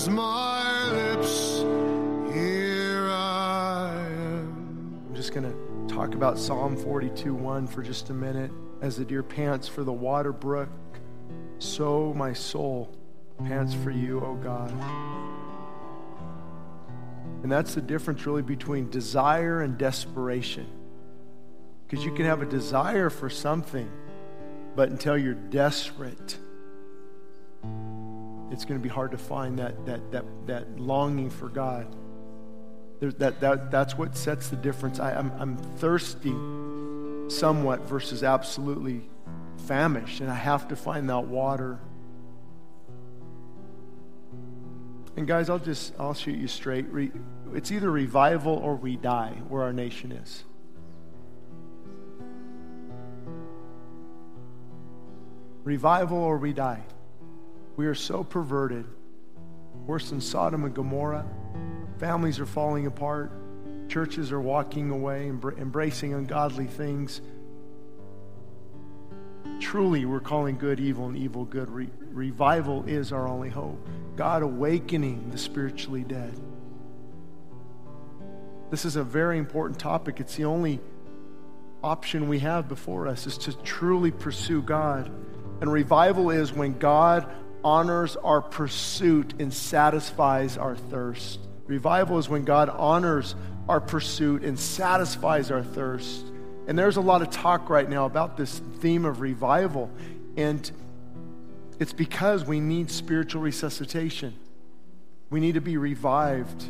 opens my lips, here I am. I'm just going to talk about Psalm 42 1 for just a minute. As the deer pants for the water brook, so my soul pants for you, O God. And that's the difference really between desire and desperation. Because you can have a desire for something, but until you're desperate, it's going to be hard to find that, that, that, that longing for God. That, that, that's what sets the difference. I, I'm, I'm thirsty somewhat versus absolutely famished, and I have to find that water. And guys, I'll just I'll shoot you straight. It's either revival or we die where our nation is. Revival or we die. We are so perverted, worse than Sodom and Gomorrah. Families are falling apart. Churches are walking away, embracing ungodly things. Truly, we're calling good evil and evil good. Re- revival is our only hope. God awakening the spiritually dead. This is a very important topic. It's the only option we have before us is to truly pursue God. And revival is when God honors our pursuit and satisfies our thirst. Revival is when God honors our pursuit and satisfies our thirst. And there's a lot of talk right now about this theme of revival. And it's because we need spiritual resuscitation. We need to be revived.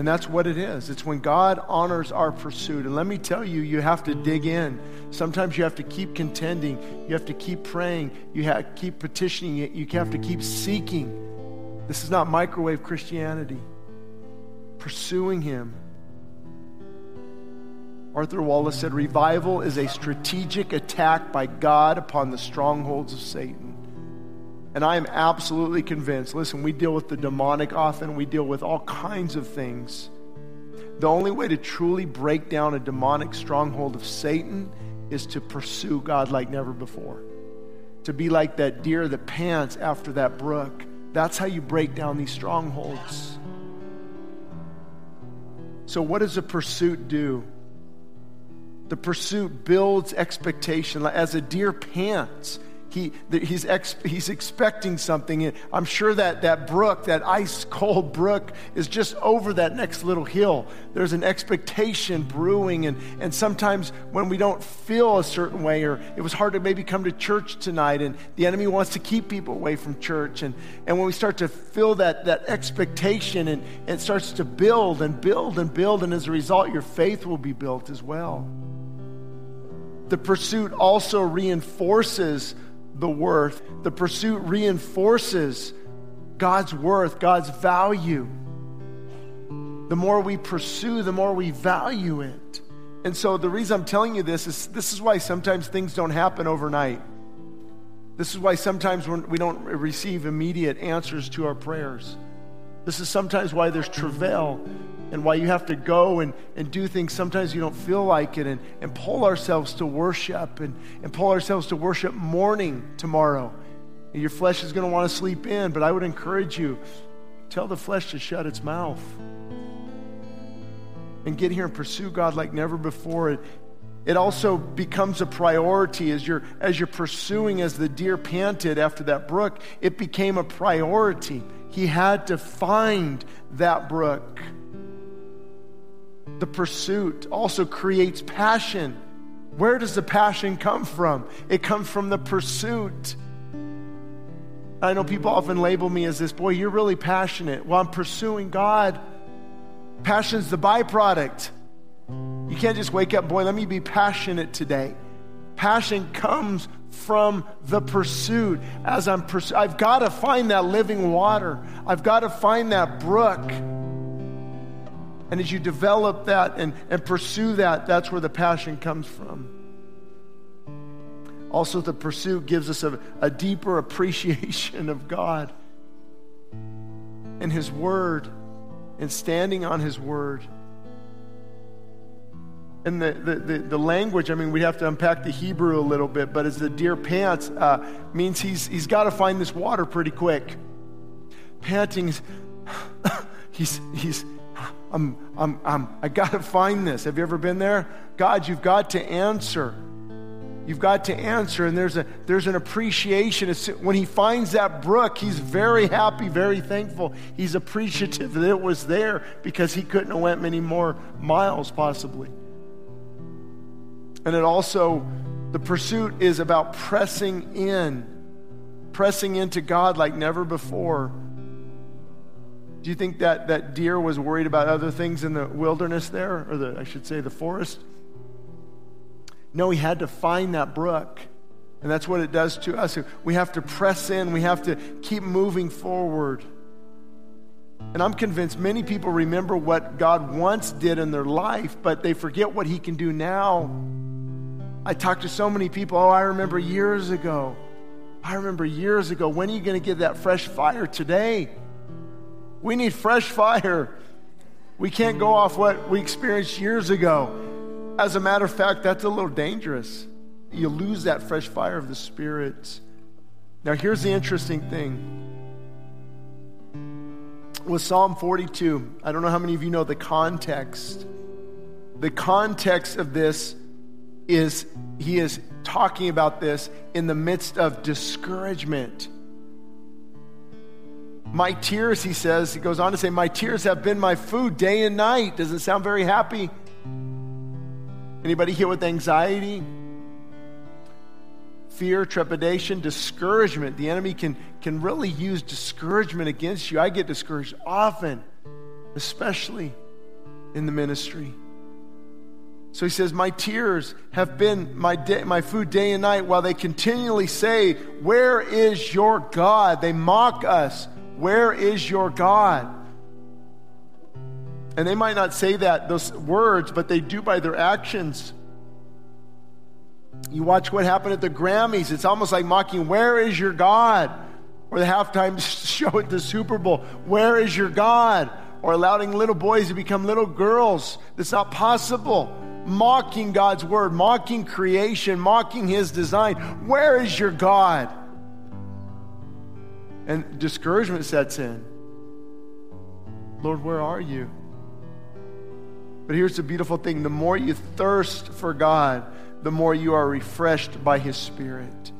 And that's what it is. It's when God honors our pursuit. And let me tell you, you have to dig in. Sometimes you have to keep contending. You have to keep praying. You have to keep petitioning it. You have to keep seeking. This is not microwave Christianity. Pursuing Him. Arthur Wallis said, Revival is a strategic attack by God upon the strongholds of Satan. And I am absolutely convinced listen, we deal with the demonic often, we deal with all kinds of things. The only way to truly break down a demonic stronghold of Satan is to pursue God like never before. To be like that deer that pants after that brook. That's how you break down these strongholds. So, what does a pursuit do? The pursuit builds expectation. As a deer pants, he, he's, ex, he's expecting something. I'm sure that that brook, that ice cold brook, is just over that next little hill. There's an expectation brewing. And, and sometimes when we don't feel a certain way, or it was hard to maybe come to church tonight, and the enemy wants to keep people away from church. And, and when we start to feel that, that expectation, and, and it starts to build and build and build, and as a result, your faith will be built as well. The pursuit also reinforces the worth. The pursuit reinforces God's worth, God's value. The more we pursue, the more we value it. And so the reason I'm telling you this is this is why sometimes things don't happen overnight. This is why sometimes we don't receive immediate answers to our prayers. This is sometimes why there's travail and why you have to go and, and do things sometimes you don't feel like it and, and pull ourselves to worship and, and pull ourselves to worship morning tomorrow. And your flesh is going to want to sleep in, but I would encourage you tell the flesh to shut its mouth and get here and pursue God like never before. It, it also becomes a priority as you're, as you're pursuing, as the deer panted after that brook, it became a priority. He had to find that brook. The pursuit also creates passion. Where does the passion come from? It comes from the pursuit. I know people often label me as this, boy, you're really passionate. Well, I'm pursuing God. Passion's the byproduct. You can't just wake up, boy, let me be passionate today. Passion comes from the pursuit. As I'm pursu- I've got to find that living water. I've got to find that brook. And as you develop that and, and pursue that, that's where the passion comes from. Also, the pursuit gives us a, a deeper appreciation of God and His Word and standing on His Word. And the, the, the, the, language, I mean, we have to unpack the Hebrew a little bit, but as the deer pants, uh, means he's, he's got to find this water pretty quick. panting. He's, he's, I'm, I'm, I'm, I got to find this. Have you ever been there? God, you've got to answer. You've got to answer. And there's, a, there's an appreciation. When he finds that brook, he's very happy, very thankful. He's appreciative that it was there because he couldn't have went many more miles possibly. And it also, the pursuit is about pressing in, pressing into God like never before. Do you think that that deer was worried about other things in the wilderness there, or the, I should say, the forest? No, he had to find that brook. And that's what it does to us. We have to press in, we have to keep moving forward. And I'm convinced many people remember what God once did in their life, but they forget what he can do now. I talk to so many people, oh, I remember years ago. I remember years ago. When are you going to get that fresh fire today? We need fresh fire. We can't go off what we experienced years ago. As a matter of fact, that's a little dangerous. You lose that fresh fire of the Spirit. Now, here's the interesting thing. With Psalm 42, I don't know how many of you know the context. The context of this is he is talking about this in the midst of discouragement. My tears, he says, he goes on to say, My tears have been my food day and night. Doesn't sound very happy? Anybody here with anxiety? Fear, trepidation, discouragement. The enemy can, can really use discouragement against you. I get discouraged often, especially in the ministry. So he says, My tears have been my, day, my food day and night while they continually say, Where is your God? They mock us. Where is your God? And they might not say that, those words, but they do by their actions. You watch what happened at the Grammys. It's almost like mocking, Where is your God? Or the halftime show at the Super Bowl, Where is your God? Or allowing little boys to become little girls. That's not possible mocking God's word, mocking creation, mocking his design. Where is your God? And discouragement sets in. Lord, where are you? But here's the beautiful thing the more you thirst for God, the more you are refreshed by his Spirit.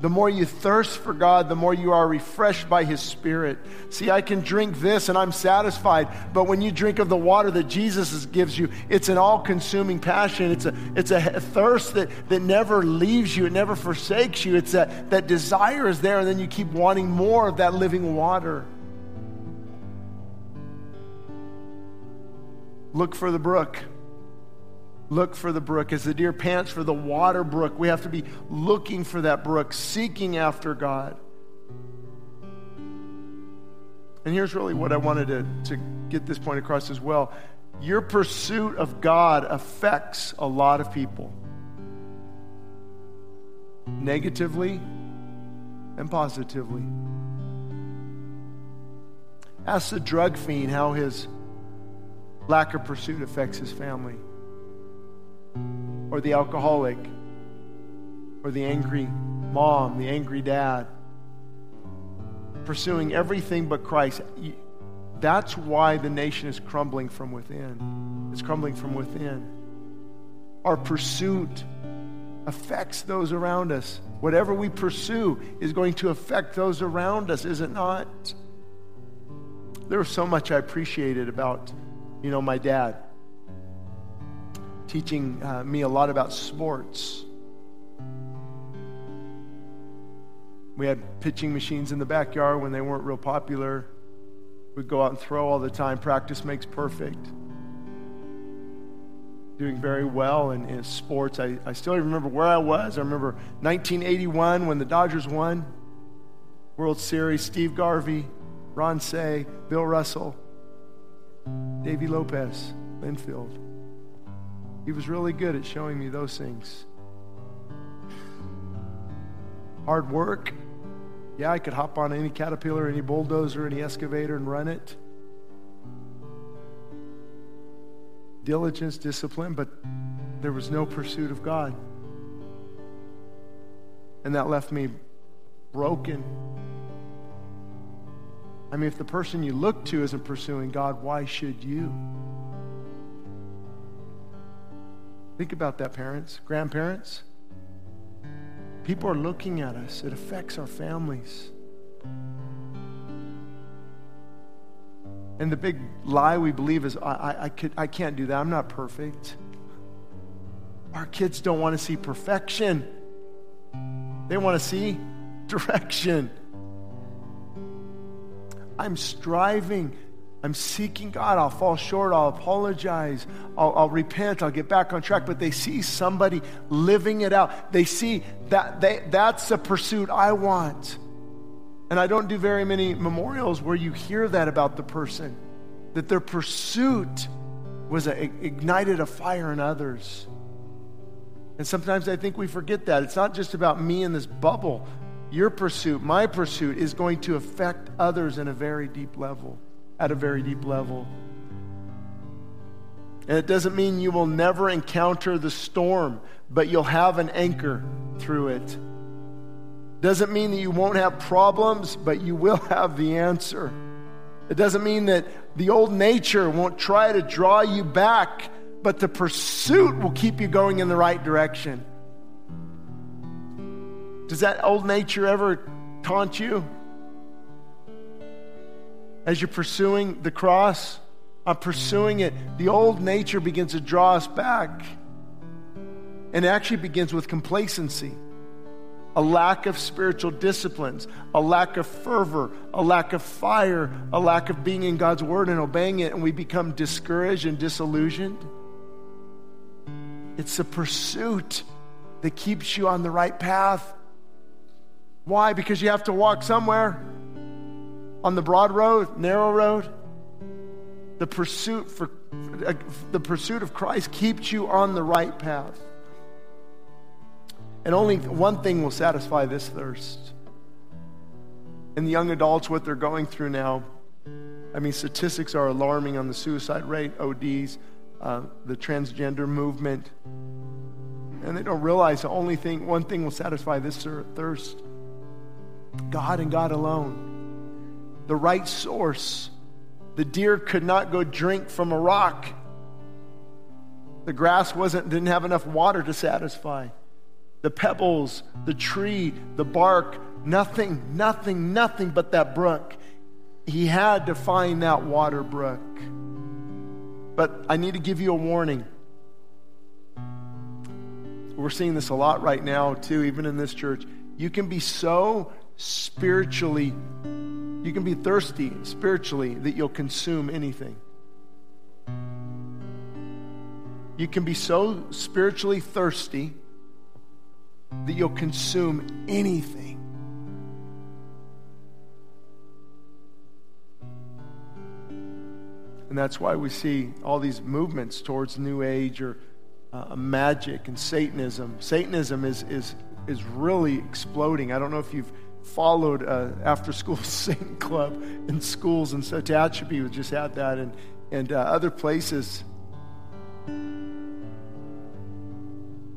The more you thirst for God, the more you are refreshed by His Spirit. See, I can drink this and I'm satisfied, but when you drink of the water that Jesus gives you, it's an all consuming passion. It's a, it's a thirst that, that never leaves you, it never forsakes you. It's that, that desire is there, and then you keep wanting more of that living water. Look for the brook. Look for the brook. As the deer pants for the water brook, we have to be looking for that brook, seeking after God. And here's really what I wanted to, to get this point across as well. Your pursuit of God affects a lot of people negatively and positively. Ask the drug fiend how his lack of pursuit affects his family or the alcoholic or the angry mom, the angry dad, pursuing everything but Christ. That's why the nation is crumbling from within. It's crumbling from within. Our pursuit affects those around us. Whatever we pursue is going to affect those around us, is it not? There was so much I appreciated about, you know, my dad teaching uh, me a lot about sports. We had pitching machines in the backyard when they weren't real popular. We'd go out and throw all the time. Practice makes perfect. Doing very well in, in sports. I, I still remember where I was. I remember 1981 when the Dodgers won World Series. Steve Garvey, Ron Cey, Bill Russell, Davey Lopes, Linfield. He was really good at showing me those things. Hard work. Yeah, I could hop on any caterpillar, any bulldozer, any excavator and run it. Diligence, discipline, but there was no pursuit of God. And that left me broken. I mean, if the person you look to isn't pursuing God, why should you? Think about that, parents, grandparents. People are looking at us, it affects our families. And the big lie we believe is, I, I, I, could, I can't do that. I'm not perfect. Our kids don't want to see perfection, they want to see direction. I'm striving. I'm seeking God. I'll fall short. I'll apologize. I'll, I'll, repent. I'll get back on track. But they see somebody living it out. They see that they, that's the pursuit I want. And I don't do very many memorials where you hear that about the person, that their pursuit was a, ignited a fire in others. And sometimes I think we forget that. It's not just about me in this bubble. Your pursuit, my pursuit, is going to affect others in a very deep level, at a very deep level. And it doesn't mean you will never encounter the storm, but you'll have an anchor through it. Doesn't mean that you won't have problems, but you will have the answer. It doesn't mean that the old nature won't try to draw you back, but the pursuit will keep you going in the right direction. Does that old nature ever taunt you? As you're pursuing the cross, I'm pursuing it, the old nature begins to draw us back. And it actually begins with complacency a lack of spiritual disciplines, a lack of fervor, a lack of fire, a lack of being in God's word and obeying it, and we become discouraged and disillusioned. It's the pursuit that keeps you on the right path. Why? Because you have to walk somewhere on the broad road, narrow road. The pursuit for the pursuit of Christ keeps you on the right path. And only one thing will satisfy this thirst. And the young adults, what they're going through now, I mean, statistics are alarming on the suicide rate, ODs, uh, the transgender movement. And they don't realize the only thing, one thing will satisfy this thirst God and God alone. The right source. The deer could not go drink from a rock. The grass wasn't, didn't have enough water to satisfy the pebbles, the tree, the bark, nothing, nothing, nothing but that brook. He had to find that water brook. But I need to give you a warning. We're seeing this a lot right now, too, even in this church. You can be so spiritually, you can be thirsty spiritually that you'll consume anything. You can be so spiritually thirsty that you'll consume anything. And that's why we see all these movements towards New Age or uh, magic and Satanism. Satanism is, is, is really exploding. I don't know if you've followed after school Satan Club in schools and so Tehachapi just had that and, and uh, other places.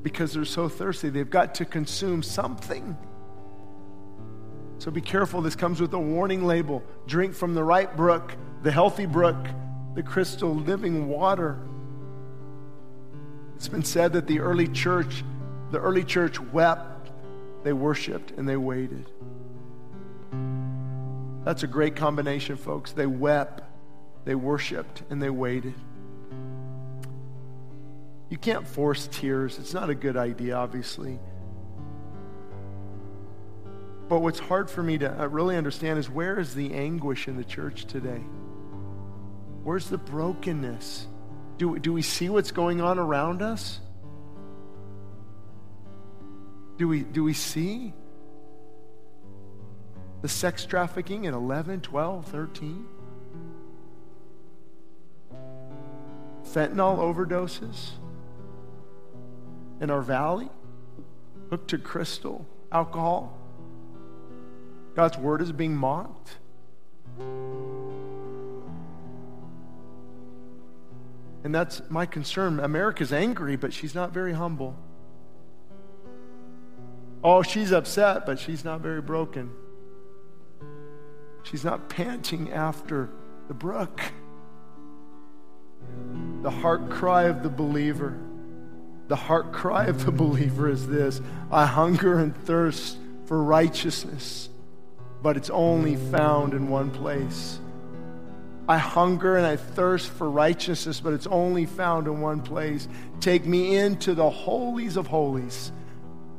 because they're so thirsty. They've got to consume something. So be careful. This comes with a warning label drink from the right brook, the healthy brook, the crystal living water. It's been said that the early church, the early church wept, they worshiped, and they waited. That's a great combination, folks. They wept, they worshiped, and they waited. You can't force tears. It's not a good idea, obviously. But what's hard for me to uh, really understand is where is the anguish in the church today? Where's the brokenness? Do, do we see what's going on around us? Do we, do we see the sex trafficking at 11, 12, 13? Fentanyl overdoses? in our valley, hooked to crystal, alcohol. God's word is being mocked. And that's my concern. America's angry, but she's not very humble. Oh, she's upset, but she's not very broken. She's not panting after the brook. The heart cry of the believer, the heart cry of the believer is this I hunger and thirst for righteousness, but it's only found in one place. I hunger and I thirst for righteousness, but it's only found in one place. Take me into the holies of holies.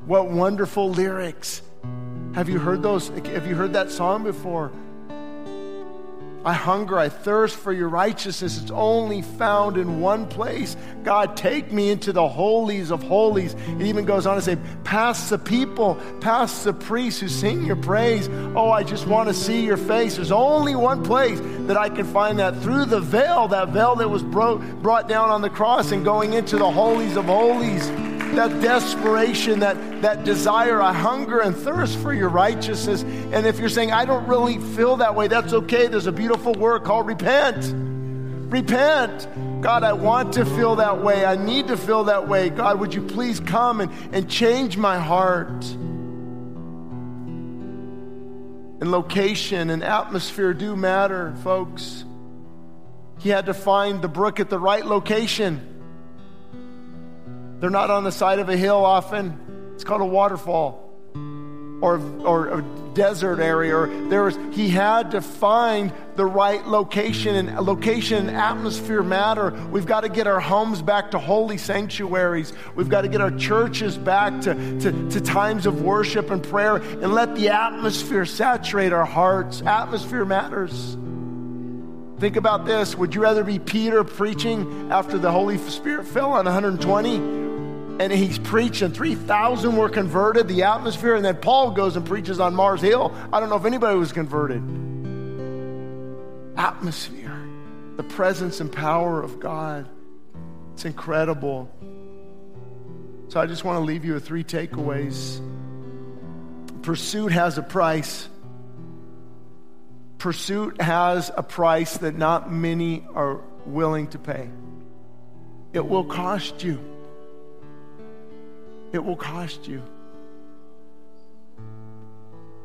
What wonderful lyrics. Have you heard those? Have you heard that song before? I hunger, I thirst for your righteousness. It's only found in one place. God, take me into the holies of holies. It even goes on to say, past the people, past the priests who sing your praise. Oh, I just want to see your face. There's only one place that I can find that through the veil, that veil that was bro- brought down on the cross and going into the holies of holies that desperation, that, that desire, a hunger and thirst for your righteousness. And if you're saying, I don't really feel that way, that's okay. There's a beautiful word called repent. Repent. God, I want to feel that way. I need to feel that way. God, would you please come and, and change my heart? And location and atmosphere do matter, folks. He had to find the brook at the right location. They're not on the side of a hill often. It's called a waterfall or, or a desert area. Or there was, he had to find the right location, and location and atmosphere matter. We've got to get our homes back to holy sanctuaries. We've got to get our churches back to, to, to times of worship and prayer and let the atmosphere saturate our hearts. Atmosphere matters. Think about this. Would you rather be Peter preaching after the Holy Spirit fell on 120? and he's preaching. 3,000 were converted, the atmosphere, and then Paul goes and preaches on Mars Hill. I don't know if anybody was converted. Atmosphere, the presence and power of God. It's incredible. So I just want to leave you with three takeaways. Pursuit has a price. Pursuit has a price that not many are willing to pay. It will cost you. It will cost you.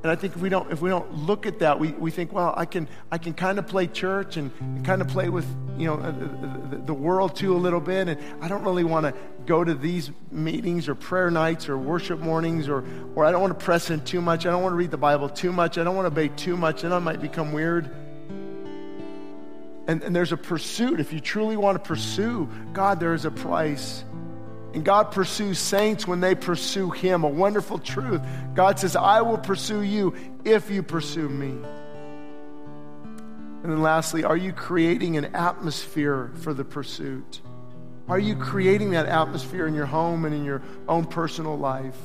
And I think if we don't, if we don't look at that, we, we think, well, I can, I can kind of play church and, kind of play with, you know, uh, uh, the, the, world too a little bit. And I don't really want to go to these meetings or prayer nights or worship mornings or, or I don't want to press in too much. I don't want to read the Bible too much. I don't want to obey too much. And I might become weird. And, and there's a pursuit. If you truly want to pursue God, there is a price. And God pursues saints when they pursue Him. A wonderful truth. God says, I will pursue you if you pursue me. And then lastly, are you creating an atmosphere for the pursuit? Are you creating that atmosphere in your home and in your own personal life?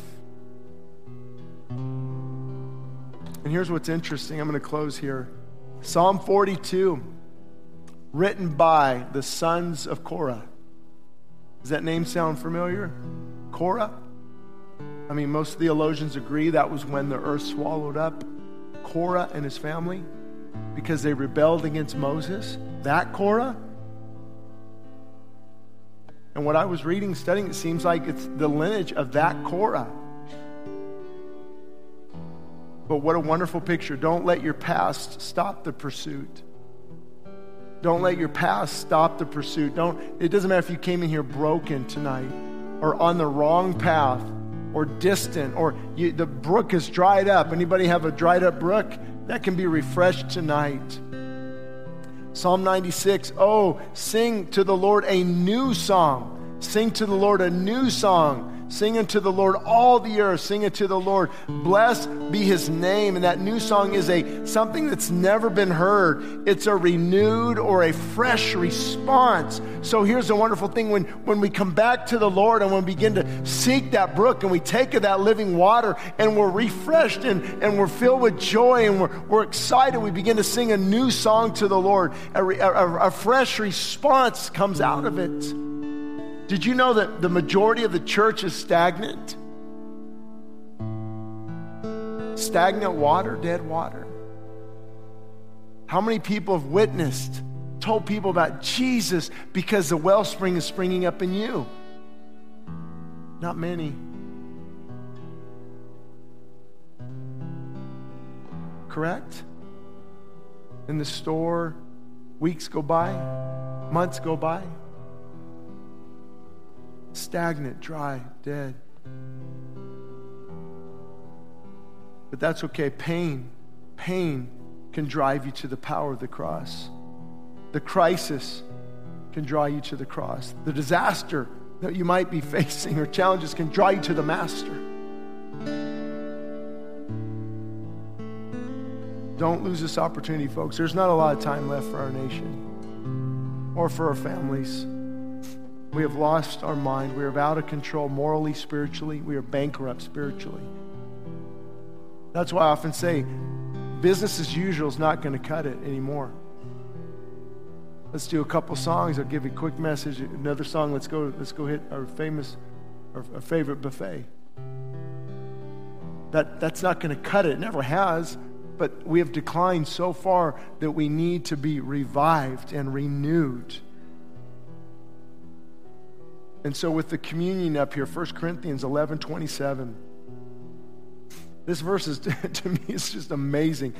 And here's what's interesting. I'm going to close here. Psalm 42, written by the sons of Korah. Does that name sound familiar? Korah? I mean, most theologians agree that was when the earth swallowed up Korah and his family because they rebelled against Moses. That Korah? And what I was reading, studying, it seems like it's the lineage of that Korah. But what a wonderful picture. Don't let your past stop the pursuit. Don't let your past stop the pursuit. Don't, it doesn't matter if you came in here broken tonight or on the wrong path or distant or you, the brook is dried up. Anybody have a dried up brook? That can be refreshed tonight. Psalm 96 Oh, sing to the Lord a new song. Sing to the Lord a new song Sing unto the Lord all the earth. Sing unto the Lord. Blessed be his name. And that new song is a something that's never been heard. It's a renewed or a fresh response. So here's the wonderful thing when, when we come back to the Lord and when we begin to seek that brook and we take of that living water and we're refreshed and, and we're filled with joy and we're, we're excited, we begin to sing a new song to the Lord. A, a, a fresh response comes out of it. Did you know that the majority of the church is stagnant? Stagnant water, dead water. How many people have witnessed, told people about Jesus because the wellspring is springing up in you? Not many. Correct? in the store, weeks go by, months go by. Stagnant, dry, dead. But that's okay. Pain, pain can drive you to the power of the cross. The crisis can draw you to the cross. The disaster that you might be facing or challenges can draw you to the Master. Don't lose this opportunity, folks. There's not a lot of time left for our nation or for our families. We have lost our mind. We are out of control morally, spiritually. We are bankrupt spiritually. That's why I often say business as usual is not going to cut it anymore. Let's do a couple songs. I'll give you a quick message. Another song. Let's go. Let's go hit our famous, our, our favorite buffet. That that's not going to cut it. It never has. But we have declined so far that we need to be revived and renewed. And so, with the communion up here, 1 Corinthians 11 27, this verse is, to me, is just amazing.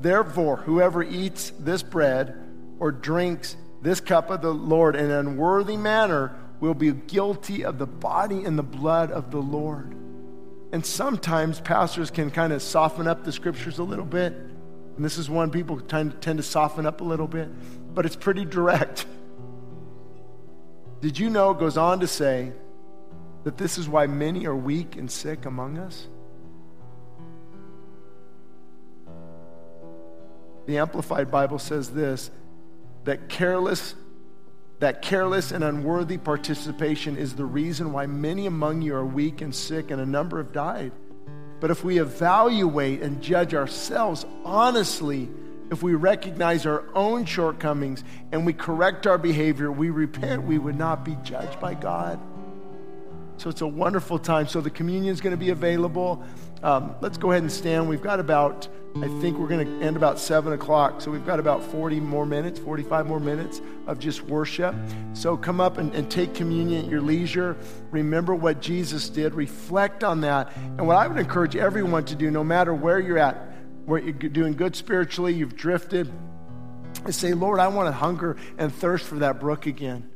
Therefore, whoever eats this bread or drinks this cup of the Lord in an unworthy manner will be guilty of the body and the blood of the Lord. And sometimes pastors can kind of soften up the scriptures a little bit. And this is one people tend, tend to soften up a little bit, but it's pretty direct. Did you know it goes on to say that this is why many are weak and sick among us? The Amplified Bible says this that careless that careless and unworthy participation is the reason why many among you are weak and sick, and a number have died. But if we evaluate and judge ourselves honestly, if we recognize our own shortcomings and we correct our behavior, we repent, we would not be judged by God. So it's a wonderful time. So the communion is going to be available. Um, let's go ahead and stand. We've got about, I think we're going to end about 7 o'clock. So we've got about 40 more minutes, 45 more minutes of just worship. So come up and, and take communion at your leisure. Remember what Jesus did. Reflect on that. And what I would encourage everyone to do, no matter where you're at, where you're doing good spiritually, you've drifted, is say, Lord, I want to hunger and thirst for that brook again.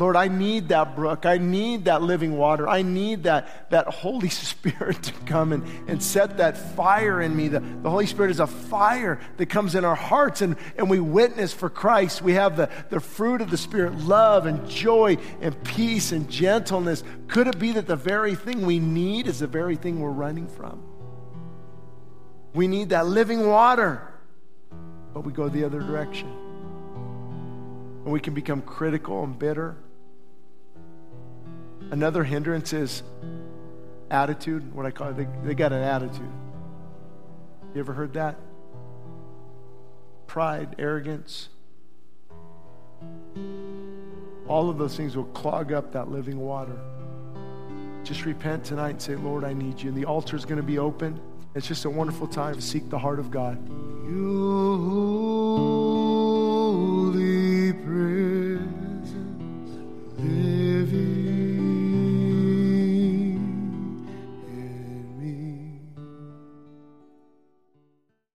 Lord, I need that brook. I need that living water. I need that, that Holy Spirit to come and, and set that fire in me. The, the Holy Spirit is a fire that comes in our hearts, and, and we witness for Christ. We have the, the fruit of the Spirit love and joy and peace and gentleness. Could it be that the very thing we need is the very thing we're running from? We need that living water, but we go the other direction. And we can become critical and bitter Another hindrance is attitude, what I call it. They, they got an attitude. You ever heard that? Pride, arrogance. All of those things will clog up that living water. Just repent tonight and say, Lord, I need you. And the altar is going to be open. It's just a wonderful time to seek the heart of God.